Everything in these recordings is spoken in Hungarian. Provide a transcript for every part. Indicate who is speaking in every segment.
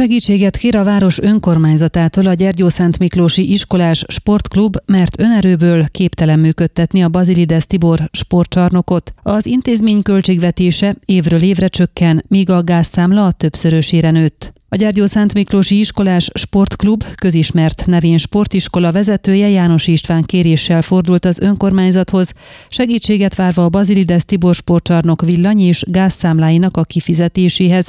Speaker 1: Segítséget kér a város önkormányzatától a Gyergyó Szent Miklósi Iskolás Sportklub, mert önerőből képtelen működtetni a Bazilides Tibor sportcsarnokot. Az intézmény költségvetése évről évre csökken, míg a gázszámla a többszörösére nőtt. A Gyergyó Szent Miklósi Iskolás Sportklub közismert nevén sportiskola vezetője János István kéréssel fordult az önkormányzathoz, segítséget várva a Bazilides Tibor sportcsarnok villany és gázszámláinak a kifizetéséhez.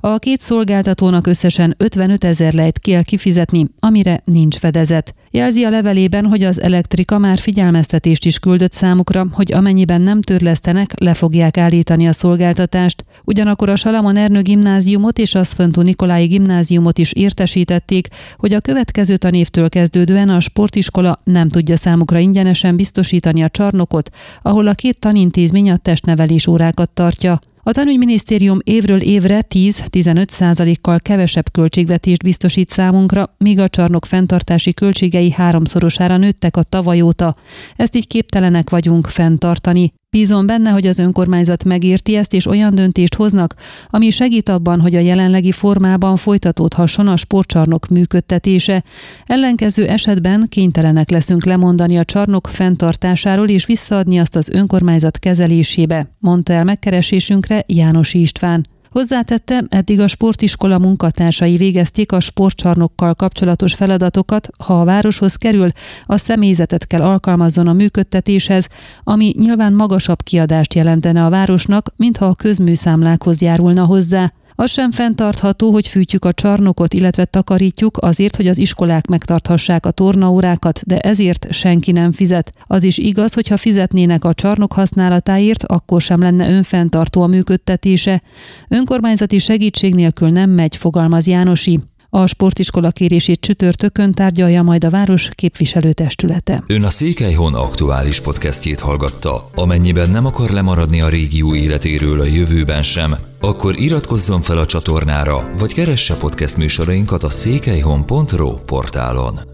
Speaker 1: A két szolgáltatónak összesen 55 ezer lejt kell kifizetni, amire nincs fedezet. Jelzi a levelében, hogy az elektrika már figyelmeztetést is küldött számukra, hogy amennyiben nem törlesztenek, le fogják állítani a szolgáltatást. Ugyanakkor a Salamon Ernő gimnáziumot és a Szföntú Nikolái gimnáziumot is értesítették, hogy a következő tanévtől kezdődően a sportiskola nem tudja számukra ingyenesen biztosítani a csarnokot, ahol a két tanintézmény a testnevelés órákat tartja. A tanügyminisztérium évről évre 10-15 százalékkal kevesebb költségvetést biztosít számunkra, míg a csarnok fenntartási költségei háromszorosára nőttek a tavaly óta. Ezt így képtelenek vagyunk fenntartani. Bízom benne, hogy az önkormányzat megérti ezt, és olyan döntést hoznak, ami segít abban, hogy a jelenlegi formában folytatódhasson a sportcsarnok működtetése. Ellenkező esetben kénytelenek leszünk lemondani a csarnok fenntartásáról és visszaadni azt az önkormányzat kezelésébe, mondta el megkeresésünkre János István. Hozzátette, eddig a sportiskola munkatársai végezték a sportcsarnokkal kapcsolatos feladatokat, ha a városhoz kerül, a személyzetet kell alkalmazzon a működtetéshez, ami nyilván magasabb kiadást jelentene a városnak, mintha a közműszámlákhoz járulna hozzá. Az sem fenntartható, hogy fűtjük a csarnokot, illetve takarítjuk azért, hogy az iskolák megtarthassák a tornaórákat, de ezért senki nem fizet. Az is igaz, hogy ha fizetnének a csarnok használatáért, akkor sem lenne önfenntartó a működtetése. Önkormányzati segítség nélkül nem megy, fogalmaz Jánosi. A sportiskola kérését csütörtökön tárgyalja majd a város képviselőtestülete.
Speaker 2: Ön a Székelyhon aktuális podcastjét hallgatta. Amennyiben nem akar lemaradni a régió életéről a jövőben sem, akkor iratkozzon fel a csatornára, vagy keresse podcast műsorainkat a székelyhon.pro portálon.